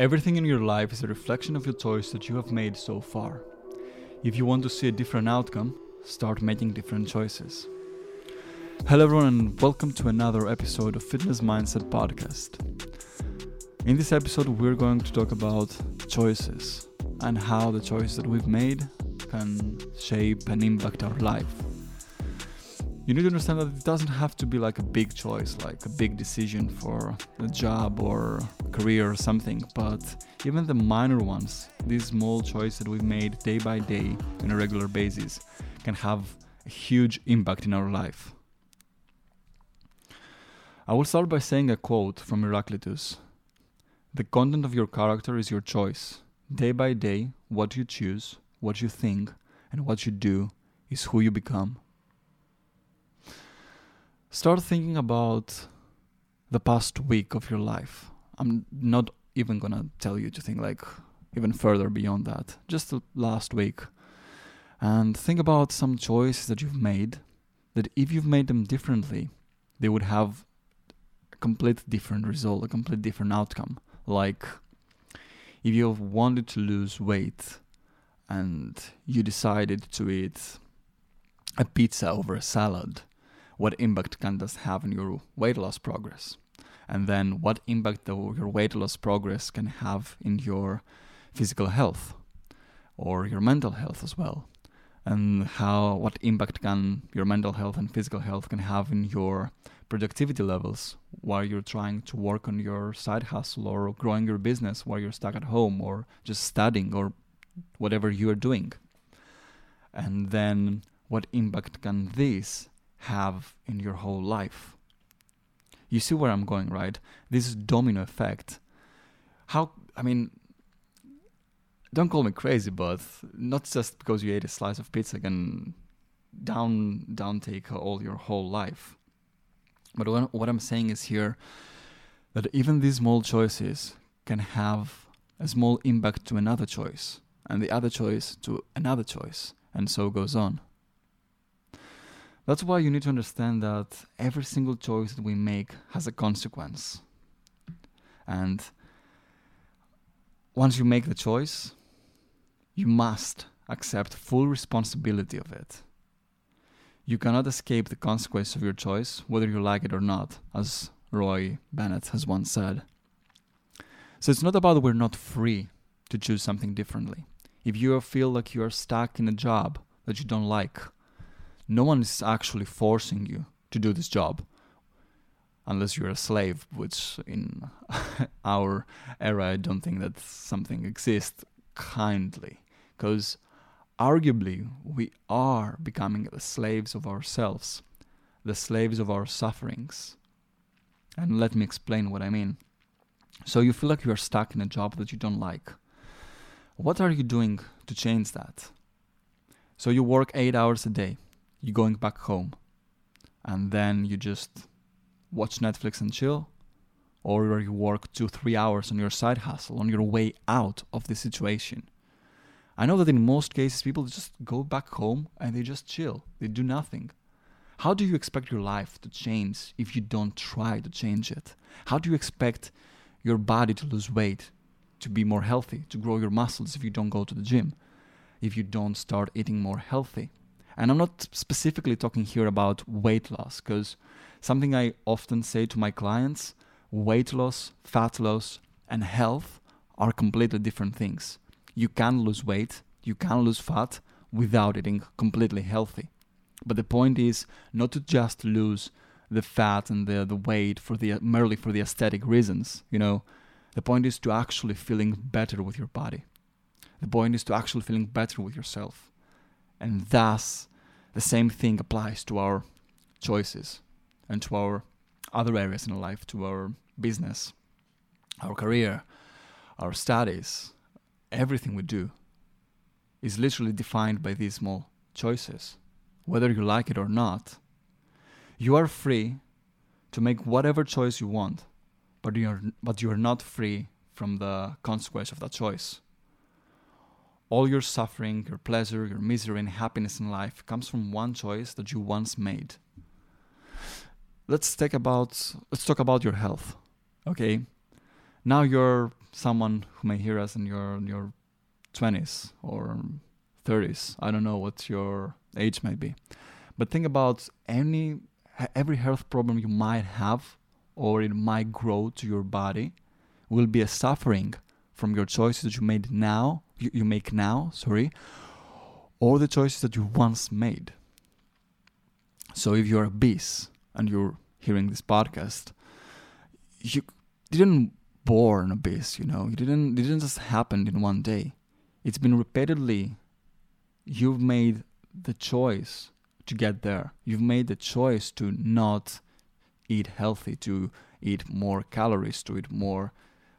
Everything in your life is a reflection of your choice that you have made so far. If you want to see a different outcome, start making different choices. Hello, everyone, and welcome to another episode of Fitness Mindset Podcast. In this episode, we're going to talk about choices and how the choices that we've made can shape and impact our life you need to understand that it doesn't have to be like a big choice, like a big decision for a job or career or something, but even the minor ones, these small choices that we made day by day on a regular basis, can have a huge impact in our life. I will start by saying a quote from Heraclitus The content of your character is your choice. Day by day, what you choose, what you think, and what you do is who you become start thinking about the past week of your life. I'm not even gonna tell you to think like even further beyond that, just the last week. And think about some choices that you've made that if you've made them differently, they would have a complete different result, a complete different outcome. Like if you wanted to lose weight and you decided to eat a pizza over a salad, what impact can this have on your weight loss progress? And then what impact the, your weight loss progress can have in your physical health or your mental health as well? And how what impact can your mental health and physical health can have in your productivity levels while you're trying to work on your side hustle or growing your business while you're stuck at home or just studying or whatever you are doing. And then what impact can this have in your whole life. You see where I'm going, right? This domino effect. How, I mean, don't call me crazy, but not just because you ate a slice of pizza can down down take all your whole life. But what, what I'm saying is here that even these small choices can have a small impact to another choice, and the other choice to another choice, and so goes on. That's why you need to understand that every single choice that we make has a consequence. And once you make the choice, you must accept full responsibility of it. You cannot escape the consequence of your choice, whether you like it or not, as Roy Bennett has once said. So it's not about we're not free to choose something differently. If you feel like you are stuck in a job that you don't like, no one is actually forcing you to do this job unless you're a slave, which in our era, I don't think that something exists kindly. Because arguably, we are becoming the slaves of ourselves, the slaves of our sufferings. And let me explain what I mean. So, you feel like you are stuck in a job that you don't like. What are you doing to change that? So, you work eight hours a day you going back home and then you just watch Netflix and chill, or you work two, three hours on your side hustle on your way out of the situation. I know that in most cases, people just go back home and they just chill, they do nothing. How do you expect your life to change if you don't try to change it? How do you expect your body to lose weight, to be more healthy, to grow your muscles if you don't go to the gym, if you don't start eating more healthy? And I'm not specifically talking here about weight loss, because something I often say to my clients weight loss, fat loss, and health are completely different things. You can lose weight, you can lose fat without eating completely healthy. But the point is not to just lose the fat and the, the weight for the merely for the aesthetic reasons. You know, the point is to actually feeling better with your body. The point is to actually feeling better with yourself. And thus the same thing applies to our choices and to our other areas in life, to our business, our career, our studies. Everything we do is literally defined by these small choices. Whether you like it or not, you are free to make whatever choice you want, but you are, but you are not free from the consequence of that choice. All your suffering, your pleasure, your misery, and happiness in life comes from one choice that you once made. Let's talk about let's talk about your health. Okay? now you're someone who may hear us in your in your 20s or 30s. I don't know what your age may be. But think about any every health problem you might have or it might grow to your body will be a suffering from your choices that you made now, you, you make now, sorry, or the choices that you once made. So if you're obese and you're hearing this podcast, you didn't born obese, you know. It didn't it didn't just happen in one day. It's been repeatedly you've made the choice to get there. You've made the choice to not eat healthy, to eat more calories, to eat more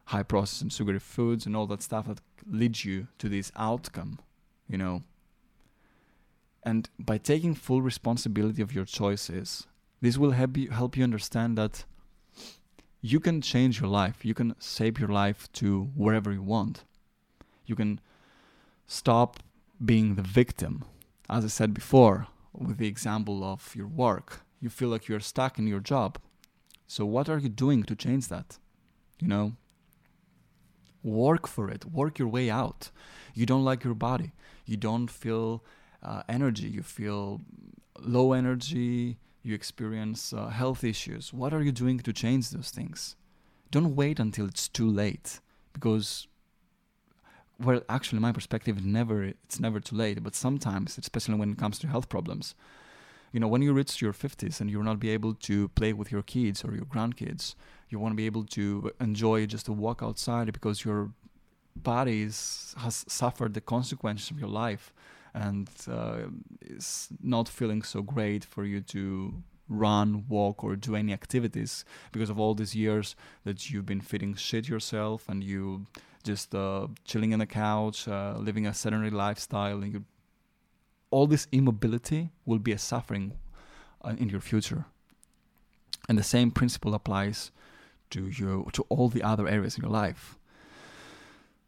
high processed and sugary foods and all that stuff that leads you to this outcome, you know. And by taking full responsibility of your choices, this will help you help you understand that you can change your life. You can shape your life to wherever you want. You can stop being the victim. As I said before, with the example of your work, you feel like you're stuck in your job. So, what are you doing to change that? You know, work for it, work your way out. You don't like your body, you don't feel uh, energy, you feel low energy, you experience uh, health issues. What are you doing to change those things? Don't wait until it's too late because well actually my perspective never it's never too late but sometimes especially when it comes to health problems you know when you reach your 50s and you'll not be able to play with your kids or your grandkids you want to be able to enjoy just a walk outside because your body is, has suffered the consequences of your life and uh, is not feeling so great for you to run, walk, or do any activities because of all these years that you've been feeding shit yourself and you just uh, chilling on the couch, uh, living a sedentary lifestyle, and you, all this immobility will be a suffering uh, in your future. And the same principle applies to you to all the other areas in your life.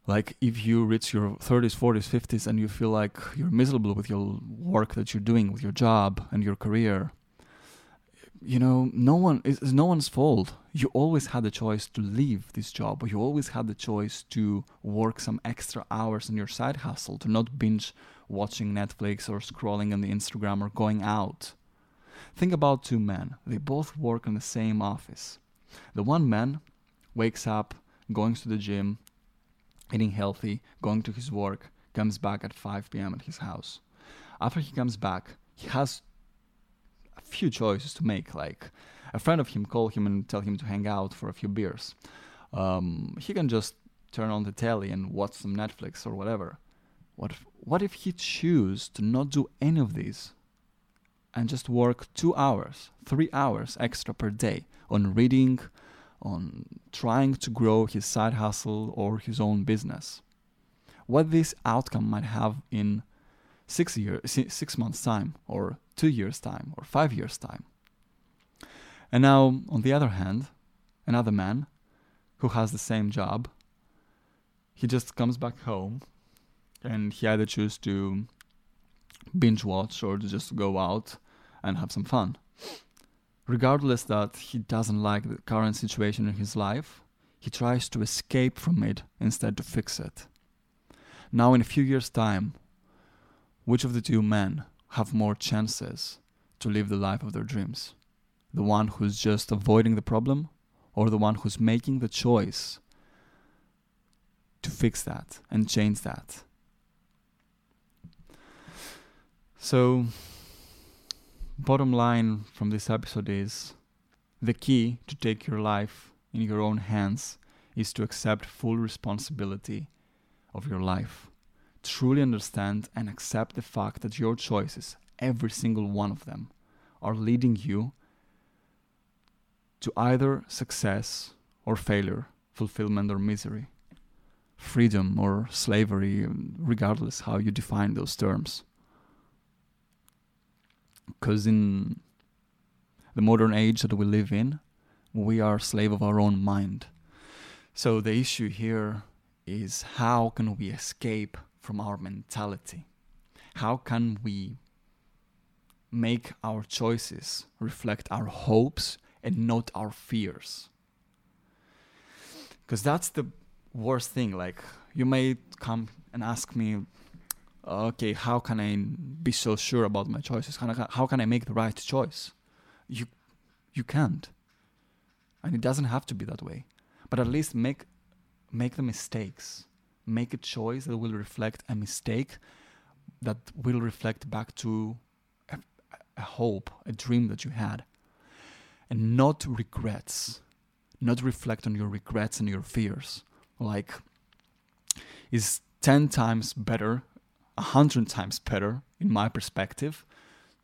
Like if you reach your 30s 40s 50s and you feel like you're miserable with your work that you're doing with your job and your career you know no one it's no one's fault. You always had the choice to leave this job or you always had the choice to work some extra hours on your side hustle to not binge watching netflix or scrolling on the instagram or going out. Think about two men. They both work in the same office the one man wakes up going to the gym eating healthy, going to his work, comes back at 5 p.m. at his house. After he comes back, he has a few choices to make. Like a friend of him call him and tell him to hang out for a few beers. Um, he can just turn on the telly and watch some Netflix or whatever. What if, what if he choose to not do any of these and just work two hours, three hours extra per day on reading, on trying to grow his side hustle or his own business. What this outcome might have in six years, six months time, or two years time, or five years time. And now, on the other hand, another man who has the same job, he just comes back home, and he either chooses to binge watch or to just go out and have some fun regardless that he doesn't like the current situation in his life, he tries to escape from it instead to fix it. Now, in a few years' time, which of the two men have more chances to live the life of their dreams? The one who's just avoiding the problem, or the one who's making the choice to fix that and change that? So, bottom line from this episode is the key to take your life in your own hands is to accept full responsibility of your life. Truly understand and accept the fact that your choices, every single one of them, are leading you to either success or failure, fulfillment or misery, freedom or slavery, regardless how you define those terms because in the modern age that we live in, we are slave of our own mind. So the issue here is how can we escape from our mentality? How can we make our choices reflect our hopes and not our fears? because that's the worst thing like you may come and ask me okay how can i be so sure about my choices? How, can I- make the right choice? You you can't. And it doesn't have to be that way. But at least make make the mistakes. Make a choice that will reflect a mistake that will reflect back to a, a hope a dream that you had. And not regrets. Not reflect on your regrets and your fears. Like is 10 times better 100 times better in my perspective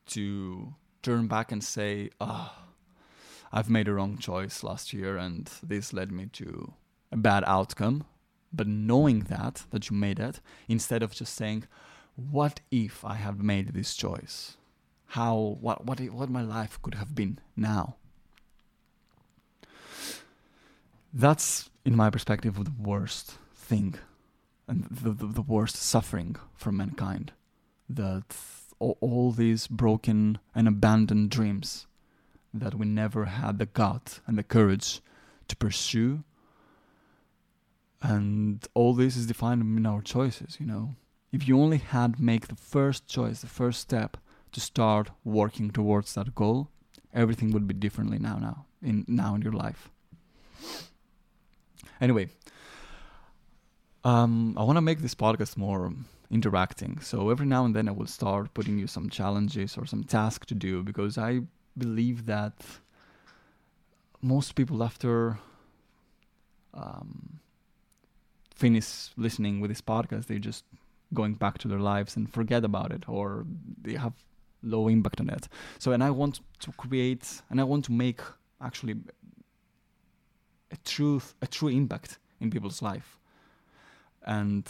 to turn back and say oh i've made a wrong choice last year and this led me to a bad outcome. But knowing that that you made it instead of just saying what if i had made this choice? How what what what my life could have been now? That's in my perspective the worst thing and the, the, the worst suffering for mankind. That all, all these broken and abandoned dreams that we never had the gut and the courage to pursue. And all this is defined in our choices you know. If you only had make the first choice the first step to start working towards that goal everything would be differently now now in now in your life. Anyway um, I want to make this podcast more interacting. So every now and then I will start putting you some challenges or some task to do because I believe that most people after um, finish listening with this podcast, they're just going back to their lives and forget about it or they have low impact on it. So and I want to create and I want to make actually a truth a true impact in people's life and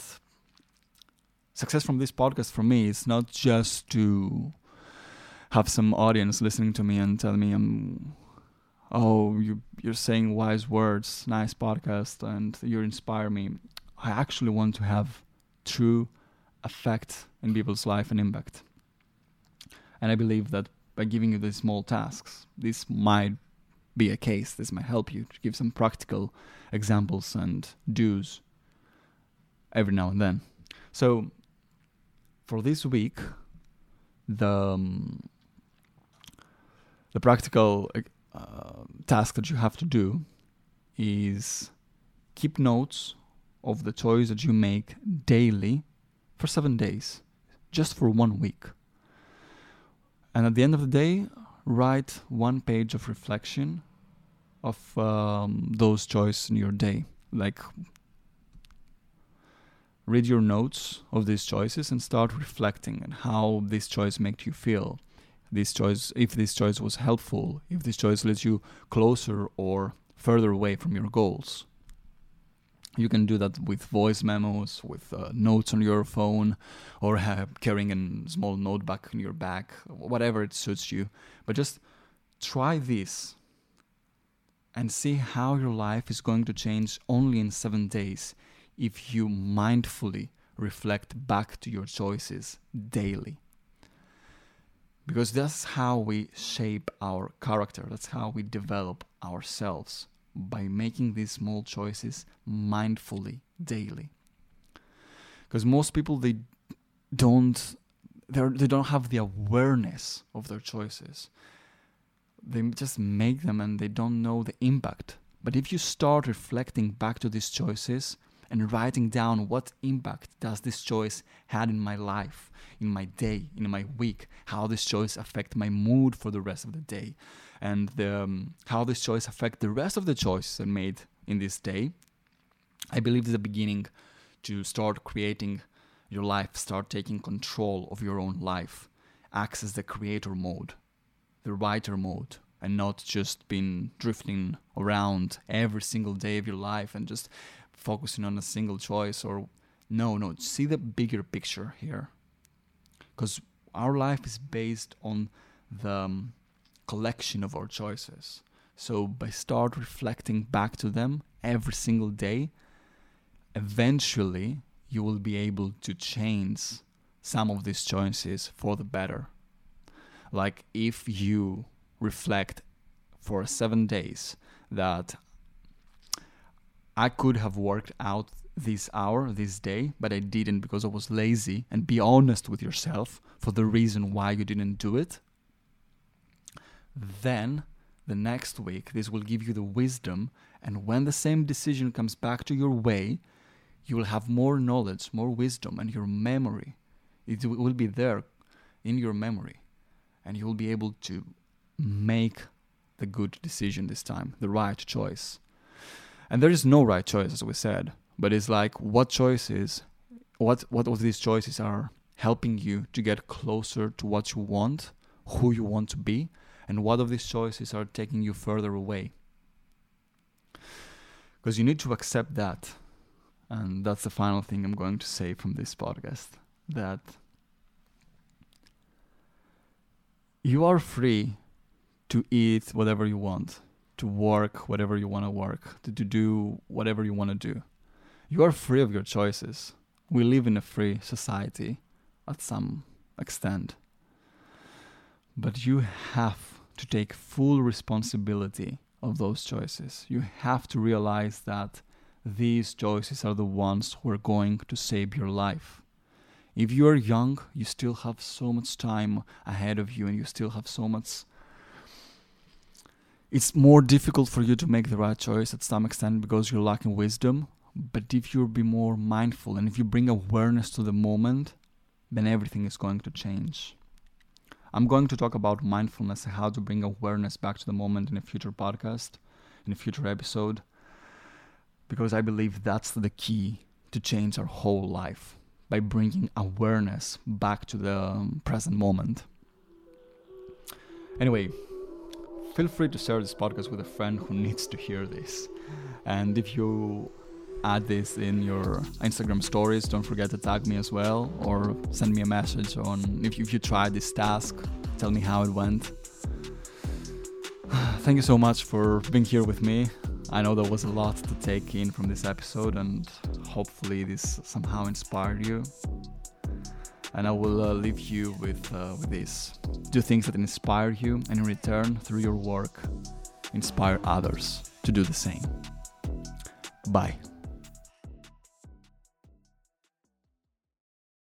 success from this podcast for me is not just to have some audience listening to me and tell me I'm oh you you're saying wise words nice podcast and you inspire me. I actually want to have true effect in people's life and impact. And I believe that by giving you these small tasks this might be a case this might help you to give some practical examples and do's every now and then. So for this week, the um, the practical uh, task that you have to do is keep notes of the choice that you make daily for seven days, just for one week. And at the end of the day, write one page of reflection of um, those choices in your day, like read your notes of these choices and start reflecting on how this choice made you feel. This choice if this choice was helpful if this choice led you closer or further away from your goals. You can do that with voice memos with uh, notes on your phone or have, carrying a small notebook in your bag whatever it suits you. But just try this and see how your life is going to change only in seven days if you mindfully reflect back to your choices daily. Because that's how we shape our character, that's how we develop ourselves by making these small choices mindfully daily. Because most people they don't they don't have the awareness of their choices. They just make them and they don't know the impact. But if you start reflecting back to these choices, and writing down what impact does this choice had in my life in my day in my week how this choice affect my mood for the rest of the day. And the, um, how this choice affect the rest of the choices i made in this day i believe is the beginning to start creating your life start taking control of your own life access the creator mode the writer mode and not just been drifting around every single day of your life and just focusing on a single choice or no no see the bigger picture here. Because our life is based on the um, collection of our choices. So by start reflecting back to them every single day eventually you will be able to change some of these choices for the better. Like if you reflect for seven days that I could have worked out this hour, this day, but I didn't because I was lazy. And be honest with yourself for the reason why you didn't do it. Then, the next week, this will give you the wisdom. And when the same decision comes back to your way, you will have more knowledge, more wisdom, and your memory. It will be there in your memory. And you will be able to make the good decision this time, the right choice. And there is no right choice, as we said, but it's like what choices, what what of these choices are helping you to get closer to what you want, who you want to be, and what of these choices are taking you further away. Because you need to accept that, and that's the final thing I'm going to say from this podcast. That you are free to eat whatever you want, to work whatever you want to work, to, to do whatever you want to do. You are free of your choices. We live in a free society at some extent. But you have to take full responsibility of those choices. You have to realize that these choices are the ones who are going to save your life. If you are young, you still have so much time ahead of you and you still have so much it's more difficult for you to make the right choice at some extent because you're lacking wisdom. But if you be more mindful and if you bring awareness to the moment, then everything is going to change. I'm going to talk about mindfulness and how to bring awareness back to the moment in a future podcast, in a future episode, because I believe that's the key to change our whole life by bringing awareness back to the present moment. Anyway, feel free to share this podcast with a friend who needs to hear this. And if you add this in your Instagram stories, don't forget to tag me as well or send me a message on if you, if you tried this task, tell me how it went. Thank you so much for being here with me. I know there was a lot to take in from this episode, and hopefully, this somehow inspired you and I will uh, leave you with, uh, with this. Do things that inspire you, and in return, through your work, inspire others to do the same. Bye.